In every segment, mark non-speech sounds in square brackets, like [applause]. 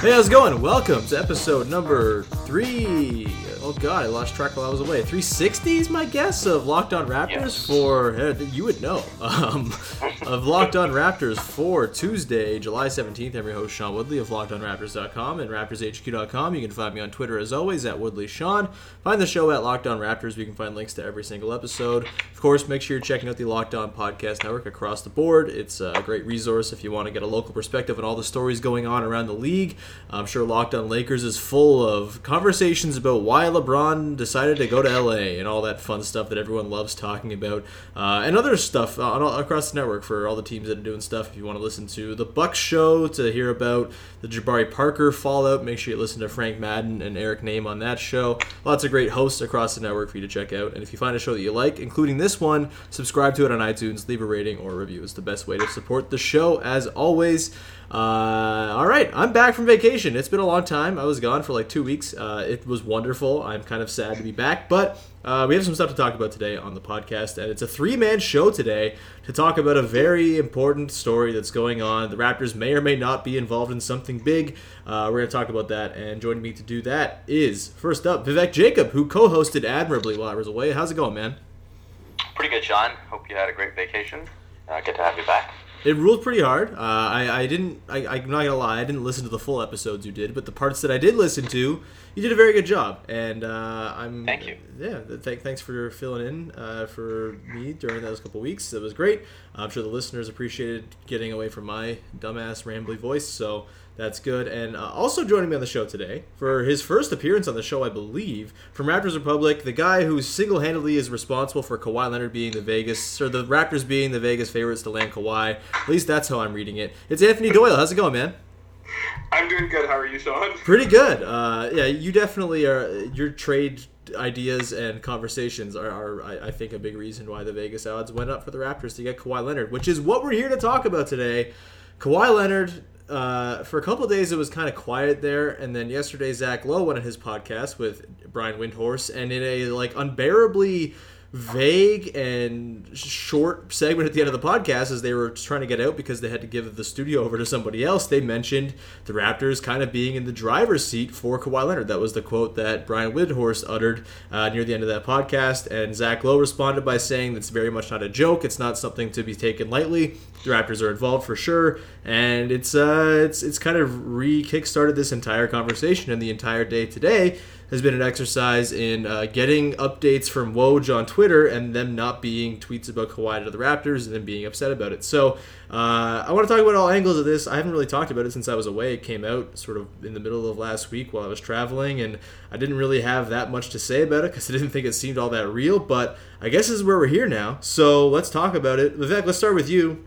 Hey, how's it going? Welcome to episode number three. Oh god, I lost track while I was away. 360 is my guess of Locked On Raptors yes. for you would know [laughs] um, of Locked On Raptors for Tuesday, July 17th. I'm your host Sean Woodley of LockedOnRaptors.com and RaptorsHQ.com. You can find me on Twitter as always at Woodley Sean. Find the show at Locked On Raptors. You can find links to every single episode. Of course, make sure you're checking out the Locked On Podcast Network across the board. It's a great resource if you want to get a local perspective on all the stories going on around the league. I'm sure Locked On Lakers is full of conversations about why LeBron decided to go to LA and all that fun stuff that everyone loves talking about, uh, and other stuff all, across the network for all the teams that are doing stuff. If you want to listen to the Bucks show to hear about the Jabari Parker fallout, make sure you listen to Frank Madden and Eric Nehm on that show. Lots of great hosts across the network for you to check out. And if you find a show that you like, including this one, subscribe to it on iTunes, leave a rating or a review. It's the best way to support the show. As always. Uh, all right, I'm back from vacation. It's been a long time. I was gone for like two weeks. Uh, it was wonderful. I'm kind of sad to be back, but uh, we have some stuff to talk about today on the podcast, and it's a three man show today to talk about a very important story that's going on. The Raptors may or may not be involved in something big. Uh, we're going to talk about that, and joining me to do that is first up Vivek Jacob, who co hosted admirably while I was away. How's it going, man? Pretty good, Sean. Hope you had a great vacation. Uh, good to have you back. It ruled pretty hard. Uh, I, I didn't. I, I'm not gonna lie. I didn't listen to the full episodes you did, but the parts that I did listen to, you did a very good job. And uh, I'm. Thank you. Yeah. Th- thanks for filling in uh, for me during those couple weeks. It was great. I'm sure the listeners appreciated getting away from my dumbass rambly voice. So that's good. And uh, also joining me on the show today for his first appearance on the show, I believe, from Raptors Republic, the guy who single-handedly is responsible for Kawhi Leonard being the Vegas or the Raptors being the Vegas favorites to land Kawhi. At least that's how I'm reading it. It's Anthony Doyle. How's it going, man? I'm doing good. How are you, Sean? Pretty good. Uh, yeah, you definitely are. Your trade ideas and conversations are, are I, I, think, a big reason why the Vegas odds went up for the Raptors to get Kawhi Leonard, which is what we're here to talk about today. Kawhi Leonard uh, for a couple days it was kind of quiet there, and then yesterday Zach Lowe went on his podcast with Brian Windhorst, and in a like unbearably vague and short segment at the end of the podcast as they were trying to get out because they had to give the studio over to somebody else. They mentioned the Raptors kind of being in the driver's seat for Kawhi Leonard. That was the quote that Brian Windhorst uttered uh, near the end of that podcast. And Zach Lowe responded by saying that's very much not a joke. It's not something to be taken lightly. The Raptors are involved for sure, and it's uh, it's it's kind of re kickstarted this entire conversation and the entire day today has been an exercise in uh, getting updates from Woj on Twitter and them not being tweets about Kawhi to the Raptors and then being upset about it. So uh, I want to talk about all angles of this. I haven't really talked about it since I was away. It came out sort of in the middle of last week while I was traveling, and I didn't really have that much to say about it because I didn't think it seemed all that real. But I guess this is where we're here now. So let's talk about it. Vivek, let's start with you.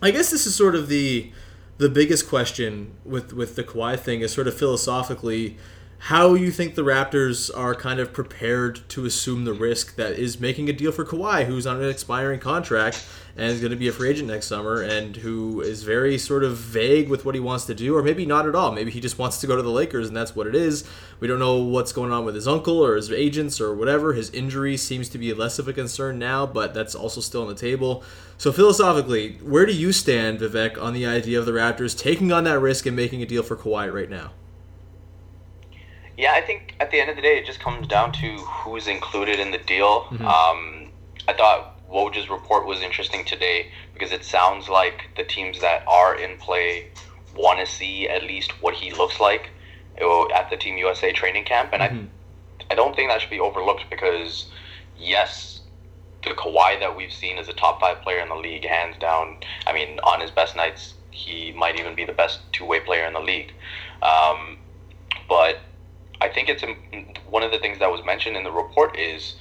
I guess this is sort of the the biggest question with with the Kawhi thing is sort of philosophically how you think the Raptors are kind of prepared to assume the risk that is making a deal for Kawhi, who's on an expiring contract and is going to be a free agent next summer, and who is very sort of vague with what he wants to do, or maybe not at all. Maybe he just wants to go to the Lakers, and that's what it is. We don't know what's going on with his uncle or his agents or whatever. His injury seems to be less of a concern now, but that's also still on the table. So philosophically, where do you stand, Vivek, on the idea of the Raptors taking on that risk and making a deal for Kawhi right now? Yeah, I think at the end of the day, it just comes down to who's included in the deal. Mm-hmm. Um, I thought Woj's report was interesting today because it sounds like the teams that are in play want to see at least what he looks like at the Team USA training camp, and mm-hmm. I, I don't think that should be overlooked because yes, the Kawhi that we've seen is a top five player in the league, hands down. I mean, on his best nights, he might even be the best two way player in the league. Um, but I think it's one of the things that was mentioned in the report is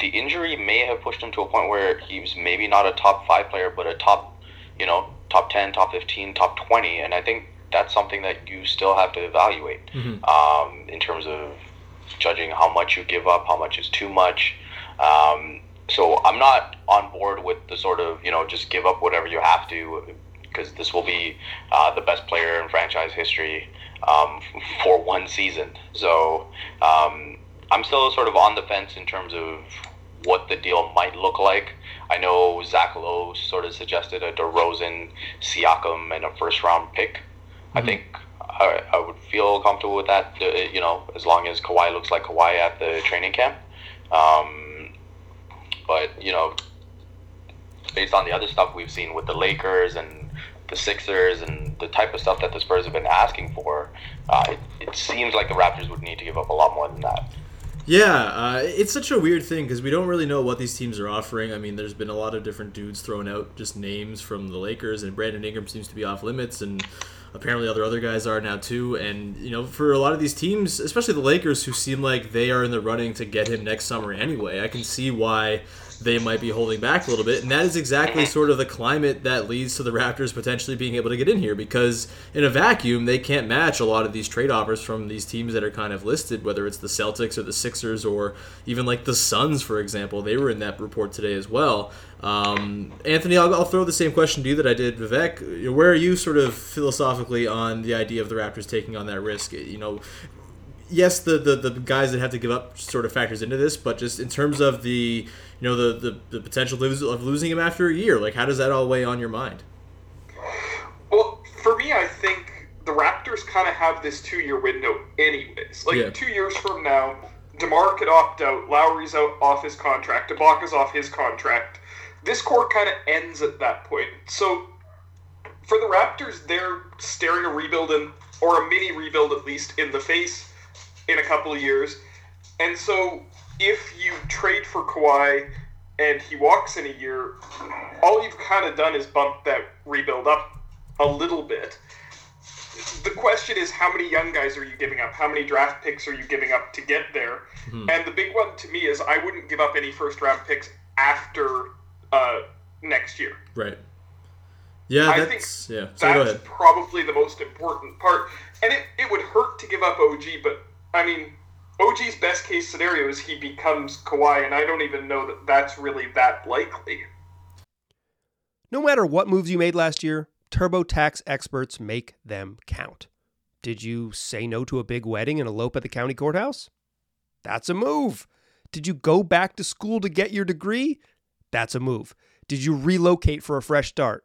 the injury may have pushed him to a point where he's maybe not a top five player, but a top, you know, top 10, top 15, top 20. And I think that's something that you still have to evaluate mm-hmm. um, in terms of judging how much you give up, how much is too much. Um, so I'm not on board with the sort of, you know, just give up whatever you have to because this will be uh, the best player in franchise history um, for one season. So um, I'm still sort of on the fence in terms of what the deal might look like. I know Zach Lowe sort of suggested a DeRozan, Siakam, and a first round pick. Mm-hmm. I think I, I, would feel comfortable with that, uh, you know, as long as Kawhi looks like Kawhi at the training camp. Um, but, you know, based on the other stuff we've seen with the Lakers and the Sixers and the type of stuff that the Spurs have been asking for, uh, it, it, seems like the Raptors would need to give up a lot more than that. Yeah, uh, it's such a weird thing because we don't really know what these teams are offering. I mean, there's been a lot of different dudes thrown out, just names from the Lakers, and Brandon Ingram seems to be off limits, and apparently other other guys are now too. And you know, for a lot of these teams, especially the Lakers, who seem like they are in the running to get him next summer anyway, I can see why they might be holding back a little bit. And that is exactly [laughs] sort of the climate that leads to the Raptors potentially being able to get in here because in a vacuum, they can't match a lot of these trade offers from these teams that are kind of listed, whether it's the Celtics or the Sixers or even like the Suns, for example. They were in that report today as well. Um, Anthony, I'll, I'll, throw the same question to you that I did Vivek. Where are you sort of philosophically on the idea of the Raptors taking on that risk? You know, yes, the, the, the guys that have to give up sort of factors into this, but just in terms of the you know the, the, the potential of losing him after a year, like how does that all weigh on your mind? Well, for me, I think the Raptors kind of have this two year window, anyways. Like yeah. two years from now, Demar could opt out, Lowry's out off his contract, Ibaka's off his contract. This core kind of ends at that point. So for the Raptors, they're staring a rebuild in, or a mini rebuild at least, in the face in a couple of years. And so if you trade for Kawhi and he walks in a year, all you've kind of done is bump that rebuild up a little bit. The question is, how many young guys are you giving up? How many draft picks are you giving up to get there? Mm-hmm. And the big one to me is, I wouldn't give up any first round picks after uh, next year. Right. Yeah, I think yeah. So that's probably the most important part. And it, it would hurt to give up OG, but I mean, OG's best case scenario is he becomes Kawhi, and I don't even know that that's really that likely. No matter what moves you made last year, TurboTax experts make them count. Did you say no to a big wedding and elope at the county courthouse? That's a move. Did you go back to school to get your degree? That's a move. Did you relocate for a fresh start?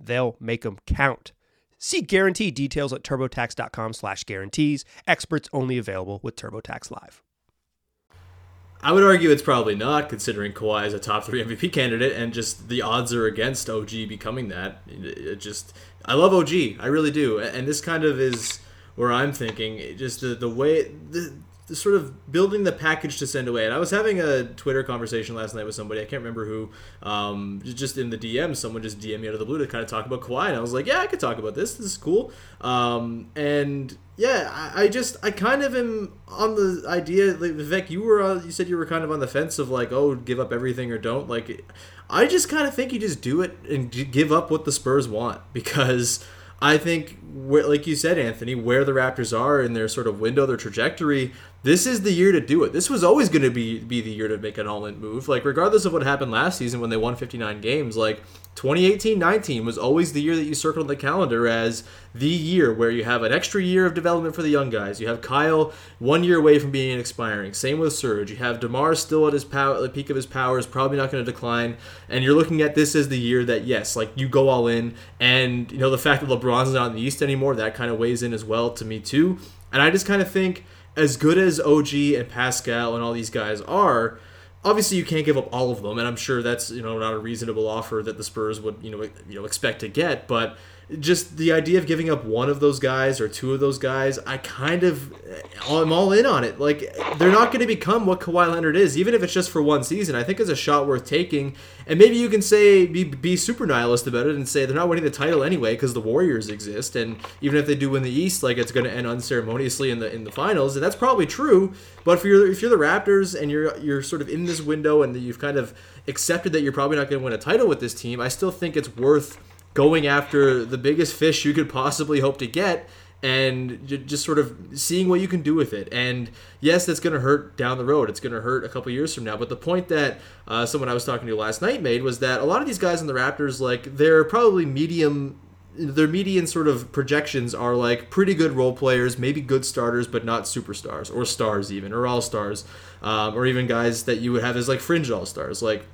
They'll make them count. See guarantee details at turbotax.com slash guarantees. Experts only available with TurboTax Live. I would argue it's probably not, considering Kawhi is a top three MVP candidate, and just the odds are against OG becoming that. It just, I love OG, I really do, and this kind of is where I'm thinking. Just the the way the sort of building the package to send away. And I was having a Twitter conversation last night with somebody. I can't remember who. Um, just in the DM, someone just DM me out of the blue to kind of talk about Kawhi, and I was like, yeah, I could talk about this. This is cool. Um, and yeah, I, I, just I kind of am on the idea. Like Vivek, you were you said you were kind of on the fence of like, oh, give up everything or don't. Like, I just kind of think you just do it and give up what the Spurs want because I think, like you said, Anthony, where the Raptors are in their sort of window, their trajectory, this is the year to do it. This was always going to be be the year to make an all-in move. Like regardless of what happened last season when they won 59 games, like 2018-19 was always the year that you circled on the calendar as the year where you have an extra year of development for the young guys. You have Kyle one year away from being expiring. Same with Serge. You have Demar still at his power, at the peak of his powers, probably not going to decline. And you're looking at this as the year that yes, like you go all in. And you know the fact that LeBron's not in the East anymore, that kind of weighs in as well to me too. And I just kind of think as good as OG and Pascal and all these guys are obviously you can't give up all of them, and I'm sure that's you know not a reasonable offer that the Spurs would you know you know expect to get, but just the idea of giving up one of those guys or two of those guys, I kind of I'm all in on it. Like they're not going to become what Kawhi Leonard is, even if it's just for one season. I think it's a shot worth taking. And maybe you can say be be super nihilist about it and say they're not winning the title anyway because the Warriors exist, and even if they do win the East, like it's going to end unceremoniously in the in the finals, and that's probably true. But if you're if you're the Raptors and you're you're sort of in this window and you've kind of accepted that you're probably not going to win a title with this team, I still think it's worth going after the biggest fish you could possibly hope to get and just sort of seeing what you can do with it. And yes, that's going to hurt down the road. It's going to hurt a couple years from now. But the point that uh, someone I was talking to last night made was that a lot of these guys in the Raptors, like they're probably medium. Their median sort of projections are like pretty good role players, maybe good starters, but not superstars or stars even, or all stars, um, or even guys that you would have as like fringe all stars. Like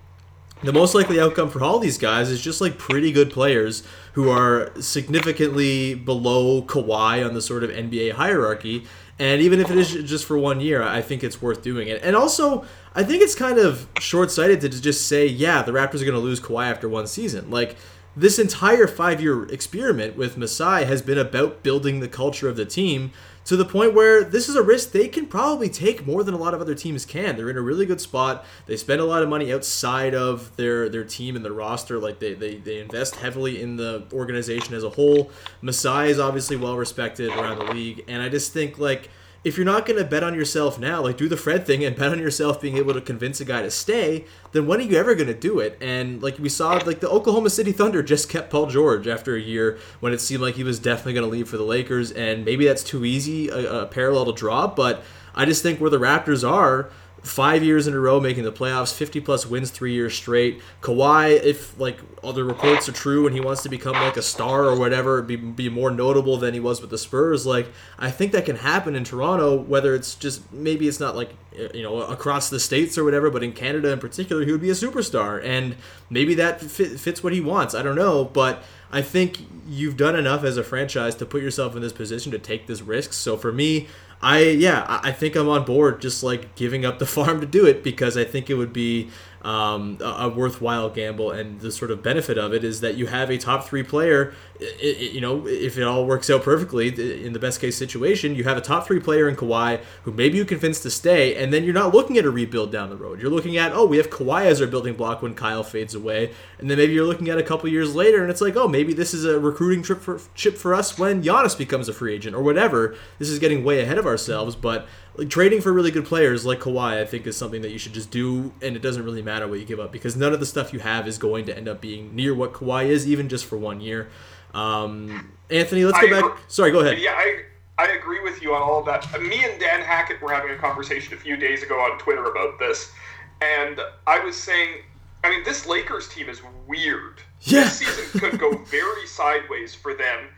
the most likely outcome for all these guys is just like pretty good players who are significantly below Kawhi on the sort of NBA hierarchy. And even if it is just for one year, I think it's worth doing it. And also, I think it's kind of short sighted to just say, yeah, the Raptors are going to lose Kawhi after one season. Like, this entire five year experiment with Masai has been about building the culture of the team to the point where this is a risk they can probably take more than a lot of other teams can. They're in a really good spot. They spend a lot of money outside of their their team and their roster. Like they, they, they invest heavily in the organization as a whole. Masai is obviously well respected around the league. And I just think like if you're not going to bet on yourself now, like do the Fred thing and bet on yourself being able to convince a guy to stay, then when are you ever going to do it? And like we saw, like the Oklahoma City Thunder just kept Paul George after a year when it seemed like he was definitely going to leave for the Lakers, and maybe that's too easy a, a parallel to draw, but I just think where the Raptors are five years in a row making the playoffs, 50 plus wins three years straight. Kawhi, if like other reports are true and he wants to become like a star or whatever, be, be more notable than he was with the Spurs, like I think that can happen in Toronto, whether it's just maybe it's not like you know across the states or whatever, but in Canada in particular, he would be a superstar. And maybe that fit, fits what he wants. I don't know, but I think you've done enough as a franchise to put yourself in this position to take this risk. So for me, I yeah, I think I'm on board just like giving up the [laughs] farm to do it because I think it would be um, a, a, worthwhile gamble. And the sort of benefit of it is that you have a top three player. It, it, you know, if it all works out perfectly in the best case situation, you have a top three player in Kawhi who maybe you convince to stay, and then you're not looking at a rebuild down the road. You're looking at oh, we have Kawhi as our building block when Kyle fades away, and then maybe you're looking at a couple years later, and it's like oh, maybe this is a recruiting trip for chip for us when Giannis becomes a free agent or whatever. This is getting way ahead of ourselves, but like trading for really good players like Kawhi, I think is something that you should just do, and it doesn't really matter what you give up because none of the stuff you have is going to end up being near what Kawhi is, even just for one year. Um, Anthony, let's go I, back. Sorry, go ahead. Yeah, I I agree with you on all of that. Me and Dan Hackett were having a conversation a few days ago on Twitter about this, and I was saying, I mean, this Lakers team is weird. Yeah. This season could go [laughs] very sideways for them,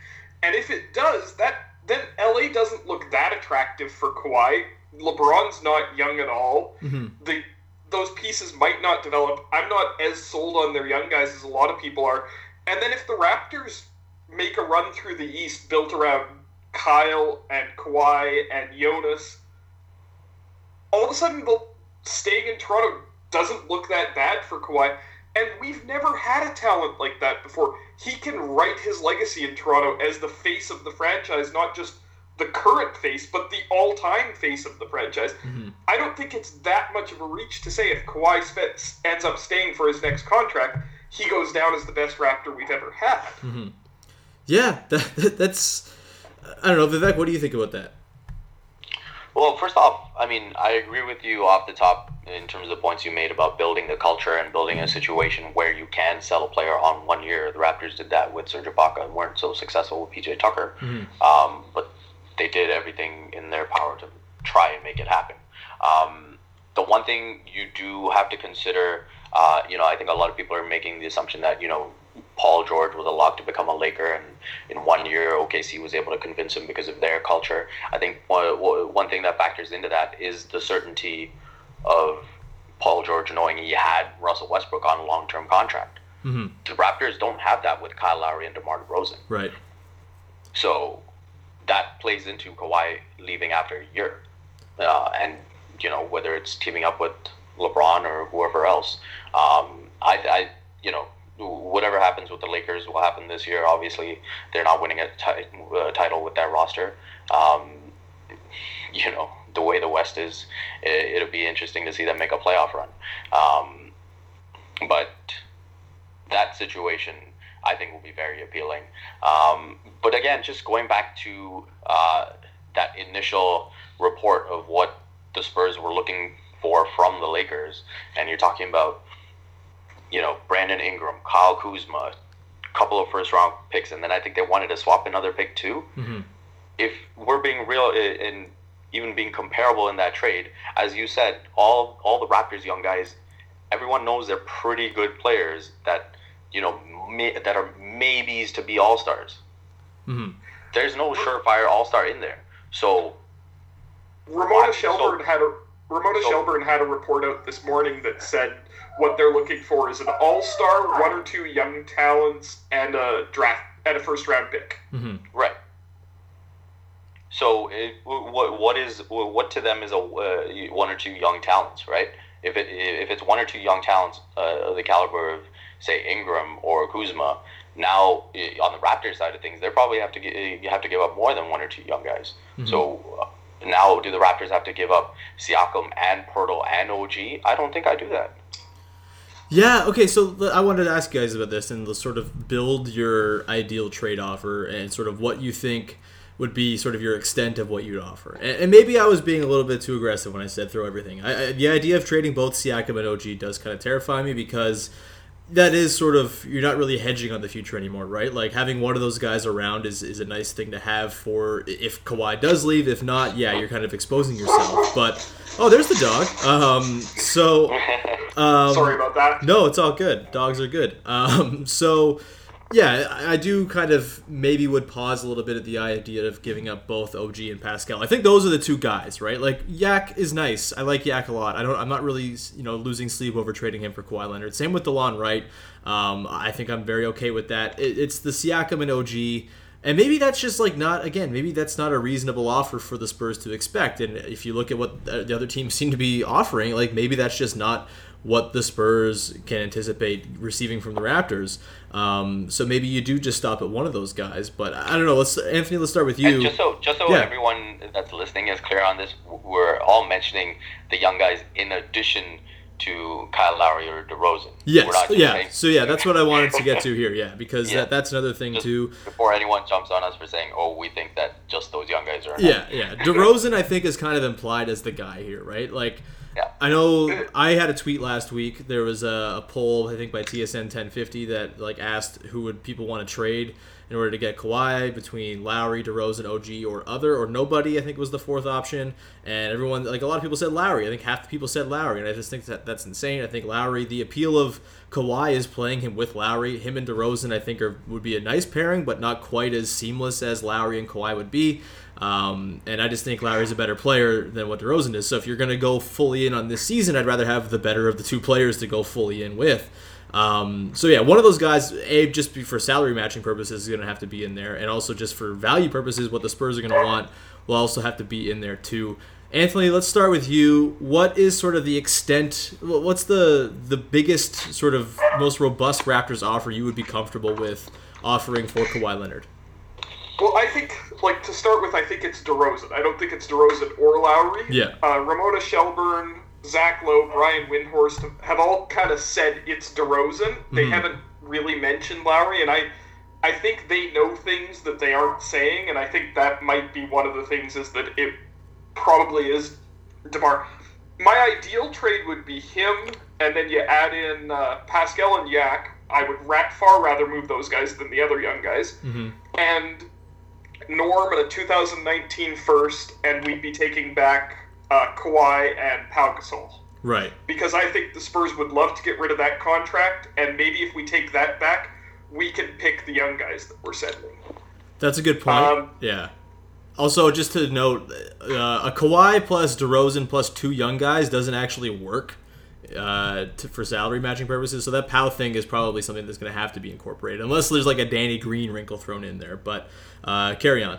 and if it does, that then LA doesn't look that attractive for Kawhi. LeBron's not young at all. Mm-hmm. The those pieces might not develop. I'm not as sold on their young guys as a lot of people are. And then if the Raptors make a run through the East built around Kyle and Kawhi and Jonas, all of a sudden the staying in Toronto doesn't look that bad for Kawhi. And we've never had a talent like that before. He can write his legacy in Toronto as the face of the franchise, not just the current face, but the all-time face of the franchise. Mm-hmm. I don't think it's that much of a reach to say if Kawhi ends up staying for his next contract, he goes down as the best Raptor we've ever had. Mm-hmm. Yeah, that, [laughs] that's. I don't know, Vivek. What do you think about that? Well, first off, I mean, I agree with you off the top in terms of the points you made about building the culture and building a situation where you can sell a player on one year. The Raptors did that with Serge Ibaka and weren't so successful with PJ Tucker, um, but they did everything in their power to try and make it happen. Um, the one thing you do have to consider, uh, you know, I think a lot of people are making the assumption that you know Paul George was a lock to become a Laker, and in one year OKC was able to convince him because of their culture. I think one, one thing that factors into that is the certainty of Paul George knowing he had Russell Westbrook on a long term contract. Mm-hmm. The Raptors don't have that with Kyle Lowry and DeMar DeRozan. Right. So that plays into Kawhi leaving after a year. Uh, and, you know, whether it's teaming up with LeBron or whoever else. Um, I, I, you know, whatever happens with the Lakers will happen this year. Obviously, they're not winning a uh, title with that roster. Um, you know, the way the West is, it, it'll be interesting to see them make a playoff run. Um, but that situation, I think, will be very appealing. Um, but again, just going back to uh, that initial report of what the Spurs were looking for from the Lakers, and you're talking about, you know, Brandon Ingram, Kyle Kuzma, a couple of first round picks, and then I think they wanted to swap another pick too. Mm-hmm. If we're being real and even being comparable in that trade, as you said, all all the Raptors young guys, everyone knows they're pretty good players that you know may, that are maybes to be all stars. Mm-hmm. There's no surefire all star in there, so Ramona So- Shelburne had a Ramona so- Shelburne had a report out this morning that said what they're looking for is an all-star, one or two young talents, and a draft and a first-round pick. Mm-hmm. Right. So, it, what what is what to them is a uh, one or two young talents, right? If it if it's one or two young talents uh, of the caliber of say Ingram or Kuzma, now on the Raptors side of things, they probably have to gi- you have to give up more than one or two young guys. So uh, now, do the Raptors have to give up Siakam and Poeltl and OG? I don't think I do that. Yeah. Okay. So I wanted to ask you guys about this and sort of build your ideal trade offer and sort of what you think would be sort of your extent of what you'd offer. And, and maybe I was being a little bit too aggressive when I said throw everything. I, I, the idea of trading both Siakam and OG does kind of terrify me because that is sort of you're not really hedging on the future anymore, right? Like having one of those guys around is, is a nice thing to have for if Kawhi does leave. If not, yeah, you're kind of exposing yourself. But oh, there's the dog. Um, so [laughs] um, Sorry about that. no, it's all good. Dogs are good. Um, so, yeah, I, do kind of maybe would pause a little bit at the idea of giving up both OG and Pascal. I think those are the two guys, right? Like Yak is nice. I like Yak a lot. I don't. I'm not really you know losing sleep over trading him for Kawhi Leonard. Same with Delon Wright. Um, I think I'm very okay with that. It, it's the Siakam and OG. And maybe that's just like not again. Maybe that's not a reasonable offer for the Spurs to expect. And if you look at what the other teams [laughs] seem to be offering, like maybe that's just not what the Spurs can anticipate receiving from the Raptors. Um, so maybe you do just stop at one of those guys. But I don't know. Let's Anthony. Let's start with you. And just so just so Yeah. everyone that's listening is clear on this, we're all mentioning the young guys in addition to Kyle Lowry or DeRozan. Yes. Yeah. saying- So yeah, that's what I wanted to get to here. Yeah, because Yeah. that, that's another thing just too. before anyone jumps on us for saying, "Oh, we think that just those young guys are." enough." Yeah, yeah. DeRozan, I think, is kind of implied as the guy here, right? Like, Yeah. I know I had a tweet last week. There was a, a poll, I think, by TSN 1050 that like asked who would people want to trade in order to get Kawhi between Lowry, DeRozan, OG, or other, or nobody. I think was the fourth option, and everyone like a lot of people said Lowry. I think half the people said Lowry, and I just think that that's insane. I think Lowry, the appeal of Kawhi is playing him with Lowry. Him and DeRozan, I think, are would be a nice pairing, but not quite as seamless as Lowry and Kawhi would be. Um, and I just think Lowry's a better player than what DeRozan is. So if you're going to go fully in on this season, I'd rather have the better of the two players to go fully in with. Um, so yeah, one of those guys, a just for salary matching purposes, is going to have to be in there, and also just for value purposes, what the Spurs are going to want will also have to be in there too. Anthony, let's start with you. What is sort of the extent? What's the the biggest sort of most robust Raptors offer you would be comfortable with offering for Kawhi Leonard? Well, I think like to start with, I think it's DeRozan. I don't think it's DeRozan or Lowry. Yeah. Uh, Ramona Shelburne, Zach Lowe, Brian Windhorst have all kind of said it's DeRozan. They Mhm. haven't really mentioned Lowry, and I, I think they know things that they aren't saying, and I think that might be one of the things is that it probably is Demar. My ideal trade would be him, and then you add in uh, Pascal and Yak. I would rat far rather move those guys than the other young guys. Mhm. And Norm at a 2019 first, and we'd be taking back uh, Kawhi and Pau Gasol. Right. Because I think the Spurs would love to get rid of that contract, and maybe if we take that back, we can pick the young guys that we're sending. That's a good point. Um, yeah. Also, just to note, uh, a Kawhi plus DeRozan plus two young guys doesn't actually work uh, to, for salary matching purposes. So that Pau thing is probably something that's going to have to be incorporated, unless there's like a Danny Green wrinkle thrown in there. But uh, carry on.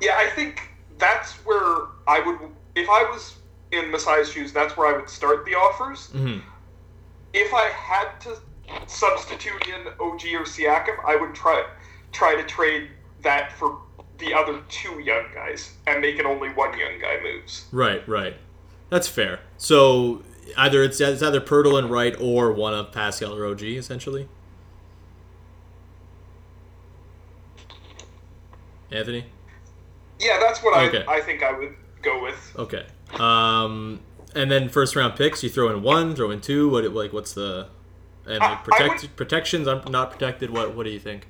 Yeah, I think that's where I would, if I was in Masai's shoes, that's where I would start the offers. Mhm. If I had to substitute in OG or Siakam, I would try try to trade that for the other two young guys and make it only one young guy moves. Right, right. That's fair. So either it's, it's either Poeltl and Wright or one of Pascal or OG, essentially. Anthony. Yeah, that's what Okay. I I think I would go with. Okay. Um, and then first round picks, you throw in one, throw in two. What like what's the and like protect would- protections? un- Not protected. What what do you think?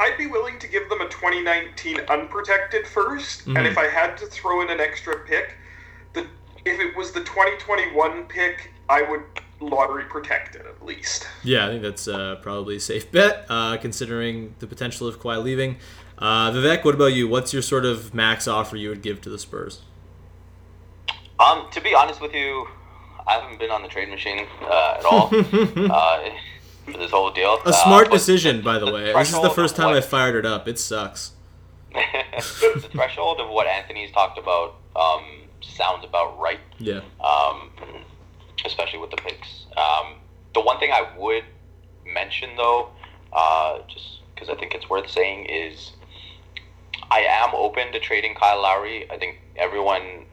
I'd be willing to give them a 2019 unprotected 1st Mhm. and if I had to throw in an extra pick, if it was the 2021 pick, I would lottery protect it at least. Yeah, I think that's uh, probably a safe bet, uh, considering the potential of Kawhi leaving. Uh, Vivek, what about you? What's your sort of max offer you would give to the Spurs? Um, to be honest with you, I haven't been on the trade machine uh, at all [laughs] uh, for this whole deal. A smart uh, but decision, by the way. This is the first of time I fired it up. It sucks. [laughs] the threshold of what Anthony's talked about um, sounds about right. Yeah. um, especially with the picks. Um, the one thing I would mention, though, uh, just because I think it's worth saying, is I am open to trading Kyle Lowry. I think everyone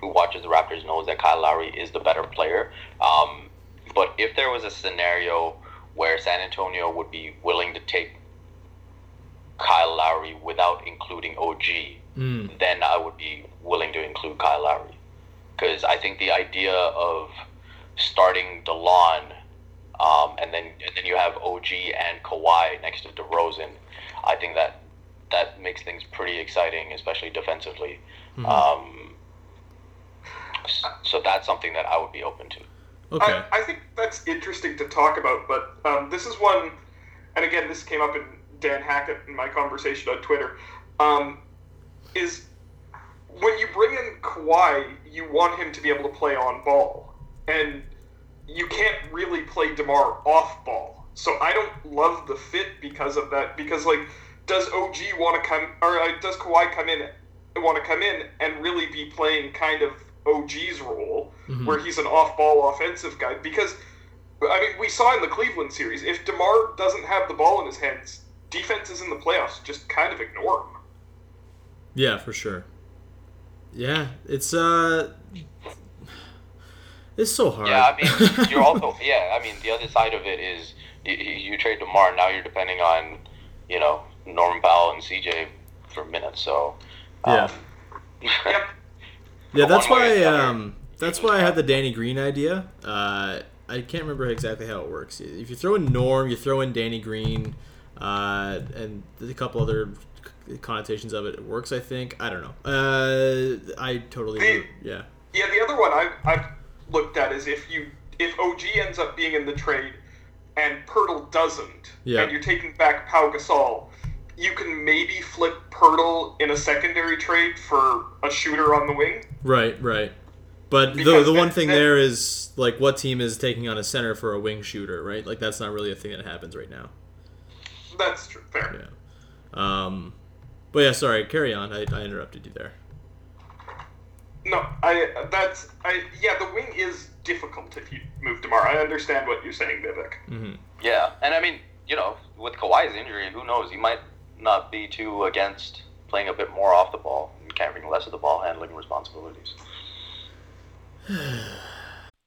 who watches the Raptors knows that Kyle Lowry is the better player. Um, but if there was a scenario where San Antonio would be willing to take Kyle Lowry without including OG, Mm. then I would be willing to include Kyle Lowry. Because I think the idea of starting DeLon um, and then and then you have OG and Kawhi next to DeRozan, I think that that makes things pretty exciting, especially defensively. Um, so that's something that I would be open to. Okay. I, I think that's interesting to talk about, but um, this is one, and again, this came up in Dan Hackett in my conversation on Twitter. Um, is when you bring in Kawhi, you want him to be able to play on ball, and you can't really play Demar off ball. So I don't love the fit because of that. Because like, does OG want to come, or uh, does Kawhi come in, want to come in and really be playing kind of OG's role, where he's an off-ball offensive guy? Because I mean, we saw in the Cleveland series, if Demar doesn't have the ball in his hands, defenses in the playoffs just kind of ignore him. Yeah, for sure. Yeah, it's uh, it's so hard. Yeah, I mean, [laughs] you're also yeah. I mean, the other side of it is you, you trade Demar, now you're depending on you know Norman Powell and CJ for minutes. So yeah. um, [laughs] Yep. Yeah, that's One way or why the um that's why I had the Danny Green idea. Uh, I can't remember exactly how it works. If you throw in Norm, you throw in Danny Green, uh, and a couple other connotations of it, it works. I think. I don't know. Uh, I totally The- yeah. Yeah, the other one I've, I've looked at is if you if OG ends up being in the trade and Poeltl doesn't, Yeah. and you're taking back Pau Gasol, you can maybe flip Poeltl in a secondary trade for a shooter on the wing. Right, right. But the the one thing then- there is like what team is taking on a center for a wing shooter, right? Like that's not really a thing that happens right now. That's true. Fair. Yeah. Um, but yeah, sorry. Carry on. I, I interrupted you there. No, I that's I yeah. The wing is difficult if you move Demar. I understand what you're saying, Vivek. yeah, and I mean, you know, with Kawhi's injury, who knows? He might not be too against playing a bit more off the ball and carrying less of the ball handling responsibilities.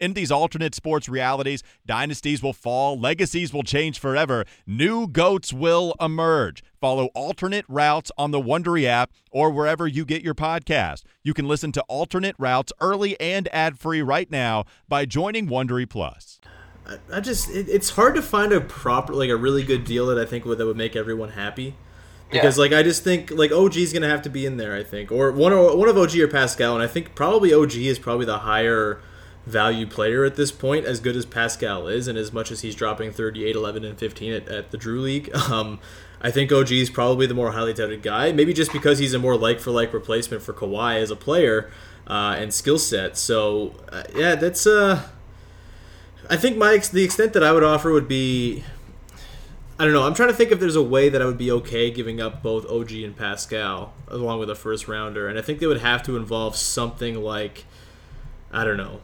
In these alternate sports realities, dynasties will fall, legacies will change forever, new goats will emerge. Follow alternate routes on the Wondery app or wherever you get your podcast. You can listen to alternate routes early and ad-free right now by joining Wondery Plus. I just it, it's hard to find a proper like a really good deal that I think would, that would make everyone happy. Because yeah. like I just think like OG is gonna have to be in there I think or one or one of OG or Pascal and I think probably OG is probably the higher value player at this point, as good as Pascal is, and as much as he's dropping 38, 11, and 15 at, at the Drew League. [laughs] Um, I think OG is probably the more highly touted guy, maybe just because he's a more like for like replacement for Kawhi as a player uh, and skill set. So, uh, yeah, that's. Uh, I think my the extent that I would offer would be. I don't know. I'm trying to think if there's a way that I would be okay giving up both OG and Pascal along with a first rounder, and I think they would have to involve something like, I don't know,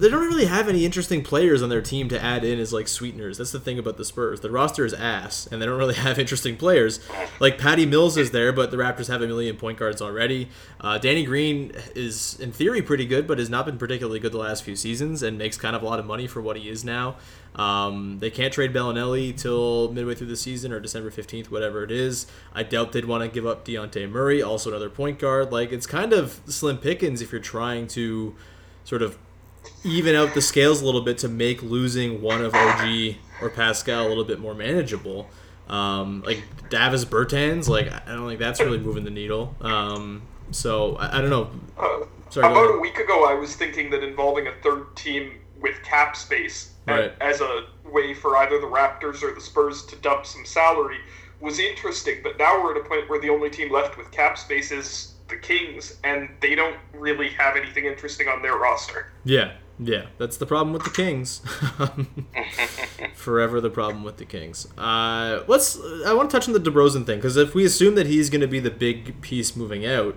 they don't really have any interesting players on their team to add in as like sweeteners. That's the thing about the Spurs. The roster is ass, and they don't really have interesting players. Like Patty Mills is there, but the Raptors have a million point guards already. Uh, Danny Green is in theory pretty good, but has not been particularly good the last few seasons, and makes kind of a lot of money for what he is now. Um, they can't trade Belinelli till midway through the season or December 15th, whatever it is. I doubt they'd want to give up Dejounte Murray, also another point guard. Like, it's kind of slim pickings if you're trying to sort of even out the scales a little bit to make losing one of OG or Pascal a little bit more manageable. Um, like Davis Bertans, like I don't think that's really moving the needle. Um, so I, I, don't know. Uh, Sorry, about a week ago, I was thinking that involving a third team with cap space right. as a way for either the Raptors or the Spurs to dump some salary was interesting. But now we're at a point where the only team left with cap space is the Kings, and they don't really have anything interesting on their roster. Yeah, yeah, that's the problem with the Kings. [laughs] Forever the problem with the Kings. Uh, let's. I want to touch on the DeRozan thing because if we assume that he's going to be the big piece moving out,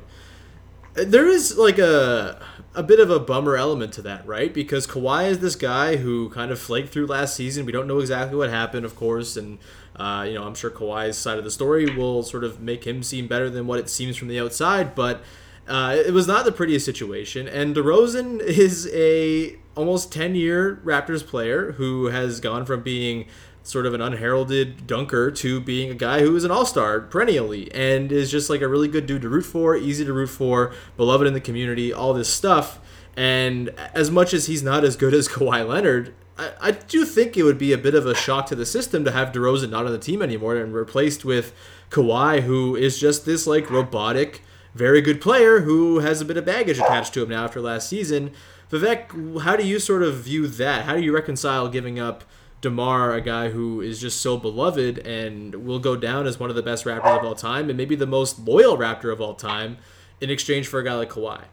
there is like a a bit of a bummer element to that, right? Because Kawhi is this guy who kind of flaked through last season. We don't know exactly what happened, of course, and uh, you know I'm sure Kawhi's side of the story will sort of make him seem better than what it seems from the outside, but. Uh, it was not the prettiest situation, and DeRozan is a almost 10 year Raptors player who has gone from being sort of an unheralded dunker to being a guy who is an all-star perennially and is just like a really good dude to root for, easy to root for, beloved in the community, all this stuff. And as much as he's not as good as [laughs] Kawhi Leonard, I, I do think it would be a bit of a shock to the system to have DeRozan not on the team anymore and replaced with Kawhi, who is just this like robotic, very good player who has a bit of baggage attached to him now after last season. Vivek, how do you sort of view that? How do you reconcile giving up DeMar, a guy who is just so beloved and will go down as one of the best Raptors of all time and maybe the most loyal Raptor of all time in exchange for a guy like Kawhi?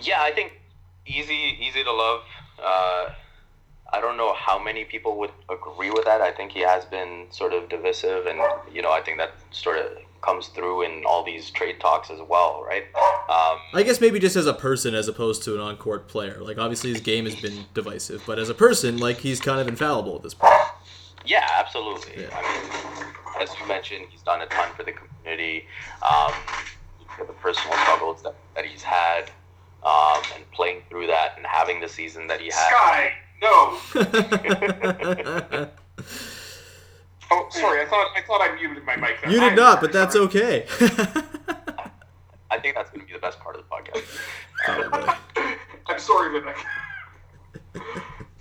Yeah, I think easy, easy to love. Uh, I don't know how many people would agree with that. I think he has been sort of divisive, and you know, I think that sort of comes through in all these trade talks as well, right? Um, I guess maybe just as a person as opposed to an on-court player. Like obviously his game has been divisive, but as a person, like he's kind of infallible at this point. Yeah, absolutely. Yeah. I mean, as you mentioned, he's done a ton for the community. Um, the personal struggles that, that he's had, um, and playing through that and having the season that he had. Sky, no. [laughs] Oh, sorry. I thought I thought I muted my mic. There. You did not, but that's sorry. okay. I think that's going to be the best part of the podcast. [laughs] I'm sorry, Vivek.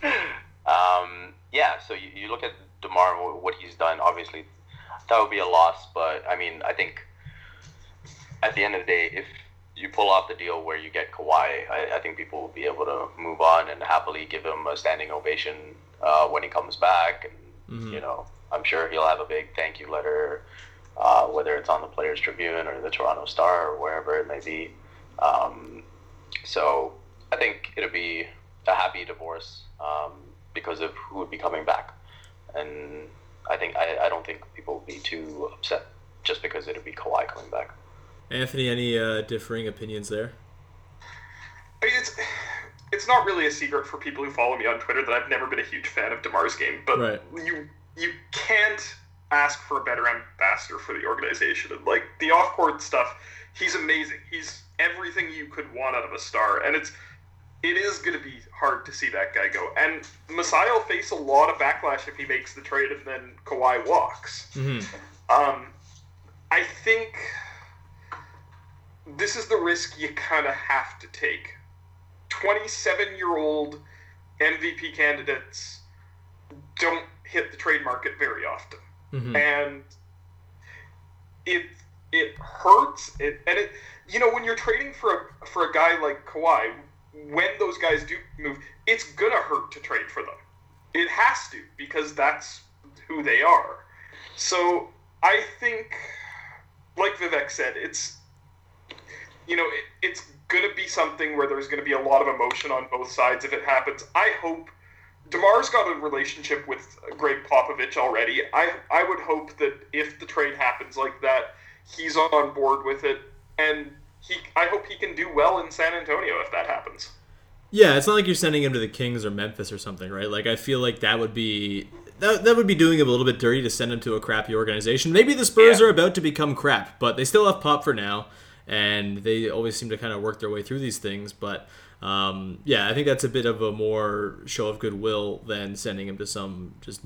[laughs] um, yeah. So you, you look at Demar, what he's done. Obviously, that would be a loss, but I mean, I think at the end of the day, if you pull off the deal where you get Kawhi, I, I think people will be able to move on and happily give him a standing ovation uh, when he comes back. And, mm-hmm. you know, I'm sure he'll have a big thank you letter, uh, whether it's on the Players Tribune or the Toronto Star or wherever it may be. Um, so I think it'll be a happy divorce um, because of who would be coming back. And I think I, I don't think people will be too upset just because it'll be Kawhi coming back. Anthony, any uh, differing opinions there? It's it's not really a secret for people who follow me on Twitter that I've never been a huge fan of Demar's game, but right. you you can't ask for a better ambassador for the organization. And like the off court stuff, he's amazing. He's everything you could want out of a star, and it's it is going to be hard to see that guy go. And Masai will face a lot of backlash if he makes the trade and then Kawhi walks. Mm-hmm. Um, I think this is the risk you kind of have to take. 27 year old MVP candidates don't hit the trade market very often. Mm-hmm. And it it hurts it and it you know when you're trading for a for a guy like Kawhi when those guys do move it's gonna hurt to trade for them it has to because that's who they are so I think like Vivek said it's you know, it, it's going to be something where there's going to be a lot of emotion on both sides if it happens. I hope Demar's got a relationship with Gregg Popovich already. I I would hope that if the trade happens like that, he's on board with it, and he I hope he can do well in San Antonio if that happens. Yeah, it's not like you're sending him to the Kings or Memphis or something, right? Like I feel like that would be that, that would be doing him a little bit dirty to send him to a crappy organization. Maybe the Spurs yeah. are about to become crap, but they still have Pop for now and they always seem to kind of work their way through these things. But um, yeah, I think that's a bit of a more show of goodwill than sending him to some just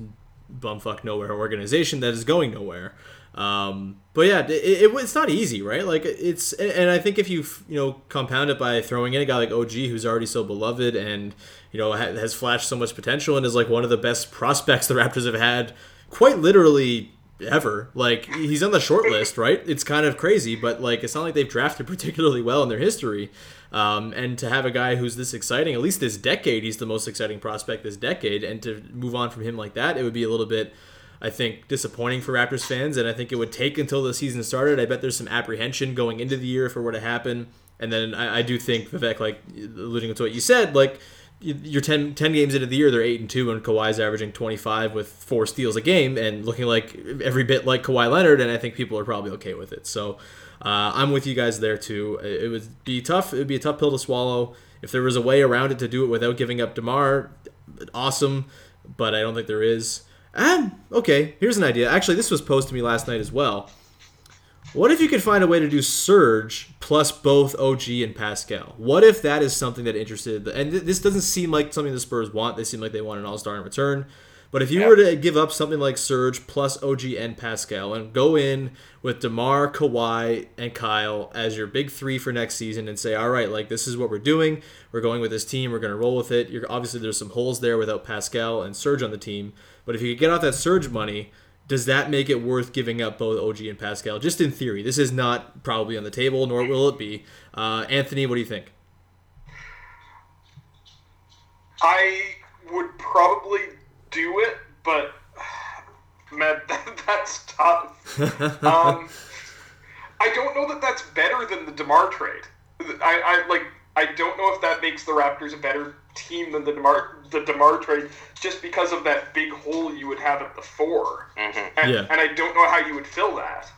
bumfuck nowhere organization that is going nowhere. Um, but yeah, it, it, it's not easy, right? Like it's, and I think if you you know compound it by throwing in a guy like OG who's already so beloved and you know has flashed so much potential and is like one of the best prospects the Raptors have had, quite literally ever. Like he's on the short list, right? It's kind of crazy, but like it's not like they've drafted [laughs] particularly well in their history. Um, and to have a guy who's this exciting, at least this decade, he's the most exciting prospect this decade, and to move on from him like that, it would be a little bit. I think disappointing for Raptors fans, and I think it would take until the season started. I bet there's some apprehension going into the year if it were to happen, and then I, I do think Vivek, like alluding to what you said, like you're 10, 10, games into the year, they're 8 and 2, and Kawhi's averaging 25 with four steals a game and looking like every bit like Kawhi Leonard, and I think people are probably okay with it. So uh, I'm with you guys there too. It would be tough. It would be a tough pill to swallow. If there was a way around it to do it without giving up DeMar, awesome, but I don't think there is. Um, okay, here's an idea. Actually, this was posed to me last night as well. What if you could find a way to do Serge plus both OG and Pascal? What if that is something that interested? And this doesn't seem like something the Spurs want. They seem like they want an All Star in return. But if you yeah. were to give up something like Serge plus OG and Pascal and go in with DeMar, Kawhi, and Kyle as your big three for next season and say, all right, like this is what we're doing. We're going with this team. We're going to roll with it. You're, obviously, there's some holes there without Pascal and Serge on the team. But if you could get off that Serge money – does that make it worth giving up both OG and Pascal? Just in theory. This is not probably on the table, nor will it be. Uh, Anthony, what do you think? I would probably do it, but [sighs] man, [laughs] that, that's tough. [laughs] um, I don't know that that's better than the Demar trade. I, I like. I don't know if that makes the Raptors a better team than the Demar the Demar trade, just because of that big hole you would have at the 4 mm-hmm. and, yeah. and I don't know how you would fill that.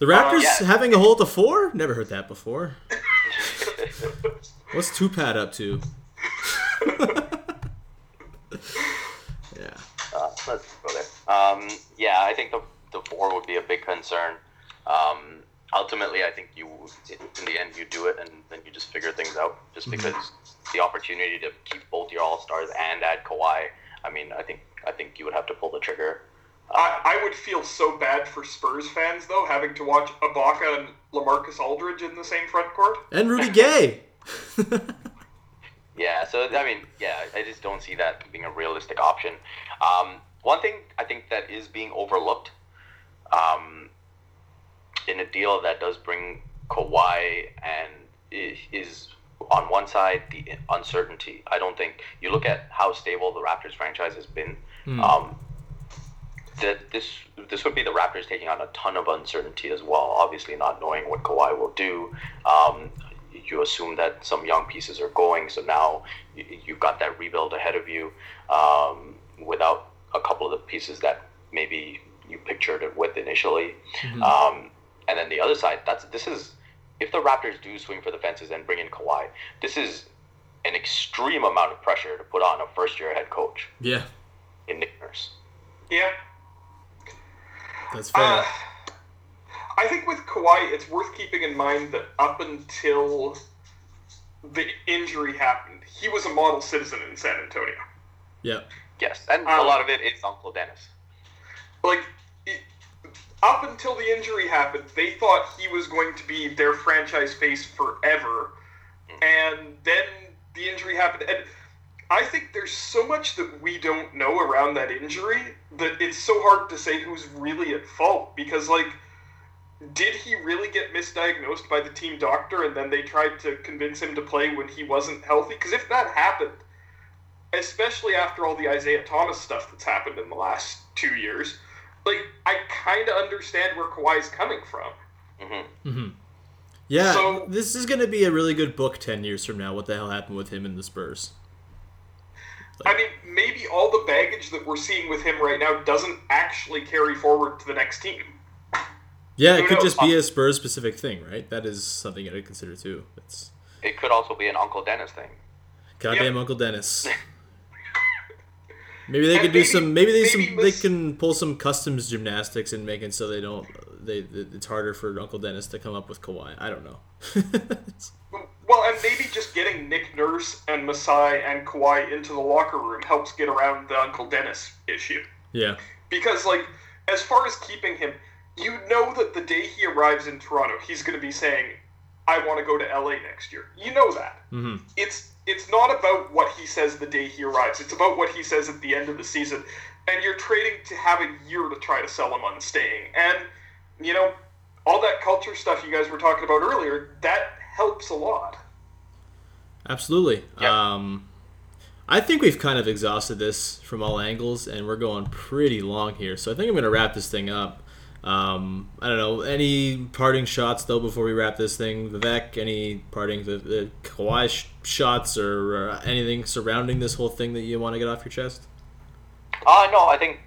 The Raptors uh, yeah. having a hole at the four? Never heard that before. [laughs] What's two pad up to? [laughs] yeah. Uh, let's go there. Um, yeah, I think the the four would be a big concern. Um, ultimately, I think you, in the end, you do it and then you just figure things out. Just mm-hmm. because the opportunity to keep both your all stars and add Kawhi, I mean, I think I think you would have to pull the trigger. I, I would feel so bad for Spurs fans though, having to watch Ibaka and LaMarcus Aldridge in the same front court and Rudy Gay. [laughs] yeah, so I mean, yeah, I just don't see that being a realistic option. Um, one thing I think that is being overlooked um, in a deal that does bring Kawhi and is on one side the uncertainty. I don't think you look at how stable the Raptors franchise has been. Mm. Um, that this this would be the Raptors taking on a ton of uncertainty as well. Obviously, not knowing what Kawhi will do. Um, you assume that some young pieces are going, so now you've got that rebuild ahead of you um, without a couple of the pieces that maybe you pictured it with initially. Mm-hmm. Um, and then the other side, that's this is if the Raptors do swing for the fences and bring in Kawhi, this is an extreme amount of pressure to put on a first year head coach. Yeah. In Nick Nurse. Yeah. That's fair. Uh, I think with Kawhi, it's worth keeping in mind that up until the injury happened, he was a model citizen in San Antonio. Yeah. Yes, and um, a lot of it is Uncle Dennis. Like, it, up until the injury happened, they thought he was going to be their franchise face forever, and then the injury happened, and I think there's so much that we don't know around that injury that it's so hard to say who's really at fault. Because, like, did he really get misdiagnosed by the team doctor and then they tried to convince him to play when he wasn't healthy? Because if that happened, especially after all the Isaiah Thomas stuff that's happened in the last two years, like, I kind of understand where Kawhi's coming from. Mm-hmm. Mm-hmm. Yeah, so, this is going to be a really good book 10 years from now. What the hell happened with him and the Spurs? I mean, maybe all the baggage that we're seeing with him right now doesn't actually carry forward to the next team. Yeah, it could just be a Spurs specific thing, right? That is something to consider too. It's it could also be an Uncle Dennis thing. Goddamn yep. Uncle Dennis. [laughs] maybe they could do some. Maybe they maybe some. They can pull some customs gymnastics and make it so they don't. They it's harder for Uncle Dennis to come up with Kawhi. I don't know. [laughs] Well, and maybe just getting Nick Nurse and Masai and Kawhi into the locker room helps get around the Uncle Dennis issue. Yeah. Because, like, as far as keeping him, you know that the day he arrives in Toronto, he's going to be saying, "I want to go to LA next year." You know that. Mm-hmm. It's it's not about what he says the day he arrives. It's about what he says at the end of the season, and you're trading to have a year to try to sell him on staying. And you know, all that culture stuff you guys were talking about earlier, that helps a lot. Absolutely. Um, I think we've kind of exhausted this from all angles, and we're going pretty long here. So I think I'm going to wrap this thing up. Um, I don't know. Any parting shots though before we wrap this thing, Vivek? Any parting the, the Kawhi sh- shots or, anything surrounding this whole thing that you want to get off your chest? Uh, no. I think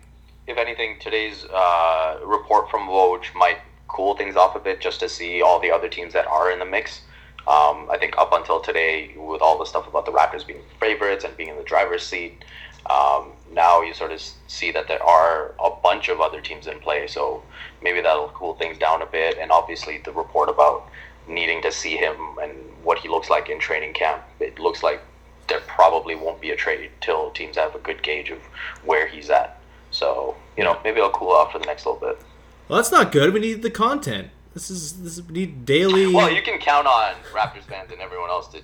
if anything, today's uh, report from Woj might cool things off a bit, just to see all the other teams that are in the mix. Um, I think up until today, with all the stuff about the Raptors being favorites and being in the driver's seat, um, now you sort of see that there are a bunch of other teams in play. So maybe that'll cool things down a bit. And obviously, the report about needing to see him and what he looks like in training camp, it looks like there probably won't be a trade till teams have a good gauge of where he's at. So you know, maybe it'll cool off for the next little bit. Well, that's not good. We need the content. This is this is need daily. Well, you can count on Raptors fans and everyone else to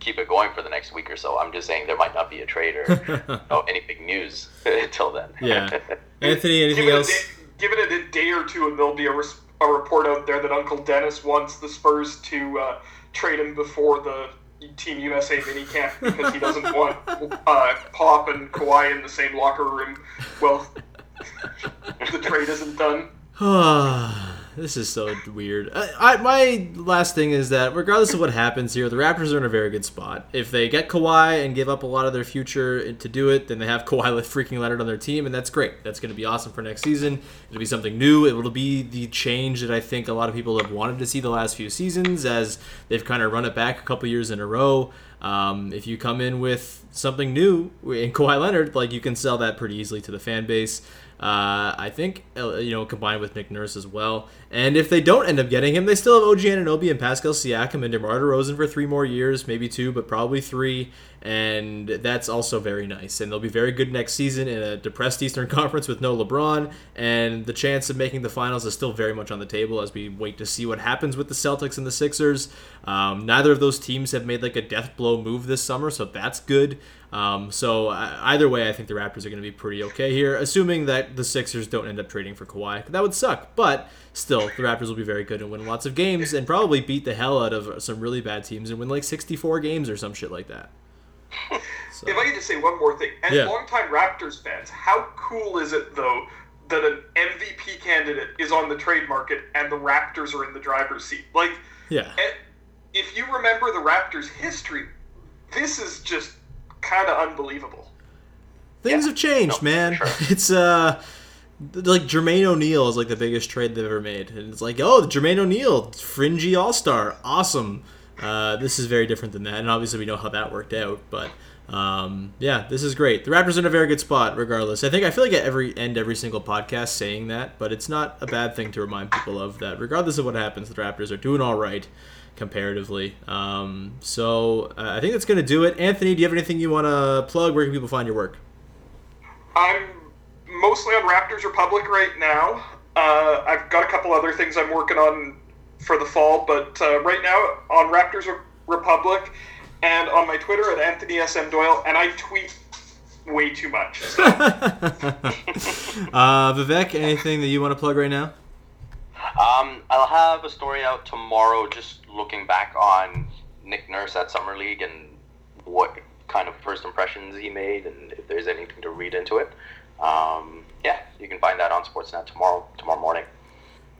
keep it going for the next week or so. I'm just saying there might not be a trade or [laughs] no, any big news [laughs] until then. Yeah, [laughs] Anthony, anything give else? It day, give it a day or two, and there'll be a, res- a report out there that Uncle Dennis wants the Spurs to uh, trade him before the Team USA mini camp because he doesn't want uh, Pop and Kawhi in the same locker room. Well, the trade isn't done. [sighs] [sighs] [sighs] this is so weird. I, I, my last thing is that regardless of what happens here, the Raptors are in a very good spot. If they get Kawhi and give up a lot of their future to do it, then they have [laughs] Kawhi freaking Leonard on their team, and that's great. That's going to be awesome for next season. It'll be something new. It will be the change that I think a lot of people have wanted to see the last few seasons, as they've kind of run it back a couple years in a row. Um, if you come in with something new in Kawhi Leonard, like you can sell that pretty easily to the fan base. Uh, I think uh, you know combined with Nick Nurse as well. And if they don't end up getting him, they still have OG Anunoby and Pascal Siakam and DeMar DeRozan for three more years, maybe two, but probably three. And that's also very nice. And they'll be very good next season in a depressed Eastern [laughs] Conference with no LeBron. And the chance of making the finals is still very much on the table as we wait to see what happens with the Celtics and the Sixers. Um, neither of those teams have made like a death blow move this summer, so that's good. Um, so uh, either way, I think the Raptors are going to be pretty okay here, assuming that the Sixers don't end up trading for Kawhi. That would suck, but still, the Raptors will be very good and win lots of games and probably beat the hell out of some really bad teams and win like 64 games or some shit like that. [laughs] So. If I could just say one more thing, and yeah. longtime Raptors fans, how cool is it though that an MVP candidate is on the trade market and the Raptors are in the driver's seat? Like, yeah. If you remember the Raptors' history, this is just kind of unbelievable. Things yeah. have changed, no, man. Sure. [laughs] It's uh like Jermaine O'Neal is like the biggest trade they've ever made, and it's like, oh, Jermaine O'Neal, fringy All Star, awesome. Uh, this is very different than that, and obviously we know how that worked out. But um, yeah, this is great. The Raptors are in a very good spot, regardless. I think I feel like at every end every single podcast saying that, but it's not a bad thing to remind people of that. Regardless of what happens, the Raptors are doing all right comparatively. Um, so uh, I think that's going to do it. Anthony, do you have anything you want to plug? Where can people find your work? I'm mostly on Raptors Republic right now. Uh, I've got a couple other things I'm working on for the fall, but uh, right now on Raptors Republic and on my Twitter at Anthony SM Doyle, and I tweet way too much. [laughs] So. uh, Vivek, anything that you want to plug right now? Um, I'll have a story out tomorrow, just looking back on Nick Nurse at Summer League and what kind of first impressions he made, and if there's anything to read into it. Um, yeah, you can find that on Sportsnet tomorrow tomorrow morning.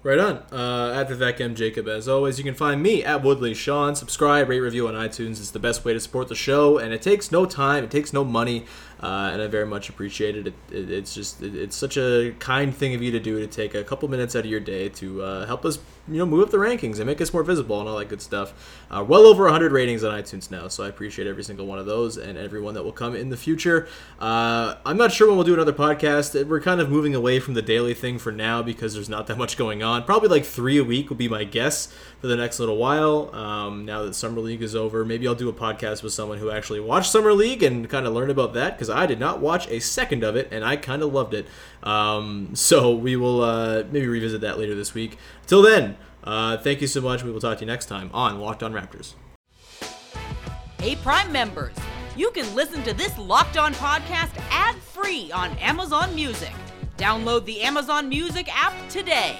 Right on. Uh, at Vivek M. Jacob, as always, you can find me at Woodley Sean. Subscribe, rate, review on iTunes. It's the best way to support the show, and it takes no time, it takes no money, uh, and I very much appreciate it. it, it it's just it, it's such a kind thing of you to do to take a couple minutes out of your day to uh, help us you know move up the rankings and make us more visible and all that good stuff. Uh, well over 100 ratings on iTunes now, so I appreciate every single one of those and everyone that will come in the future. Uh, I'm not sure when we'll do another podcast. We're kind of moving away from the daily thing for now because there's not that much going on. Probably like three a week would be my guess for the next little while. Um, now that Summer League is over, maybe I'll do a podcast with someone who actually watched Summer League and kind of learn about that because I did not watch a second of it and I kind of loved it. Um, so we will uh, maybe revisit that later this week. Till then. Uh, thank you so much. We will talk to you next time on Locked On Raptors. Hey, Prime members, you can listen to this Locked On podcast ad free on Amazon Music. Download the Amazon Music app today.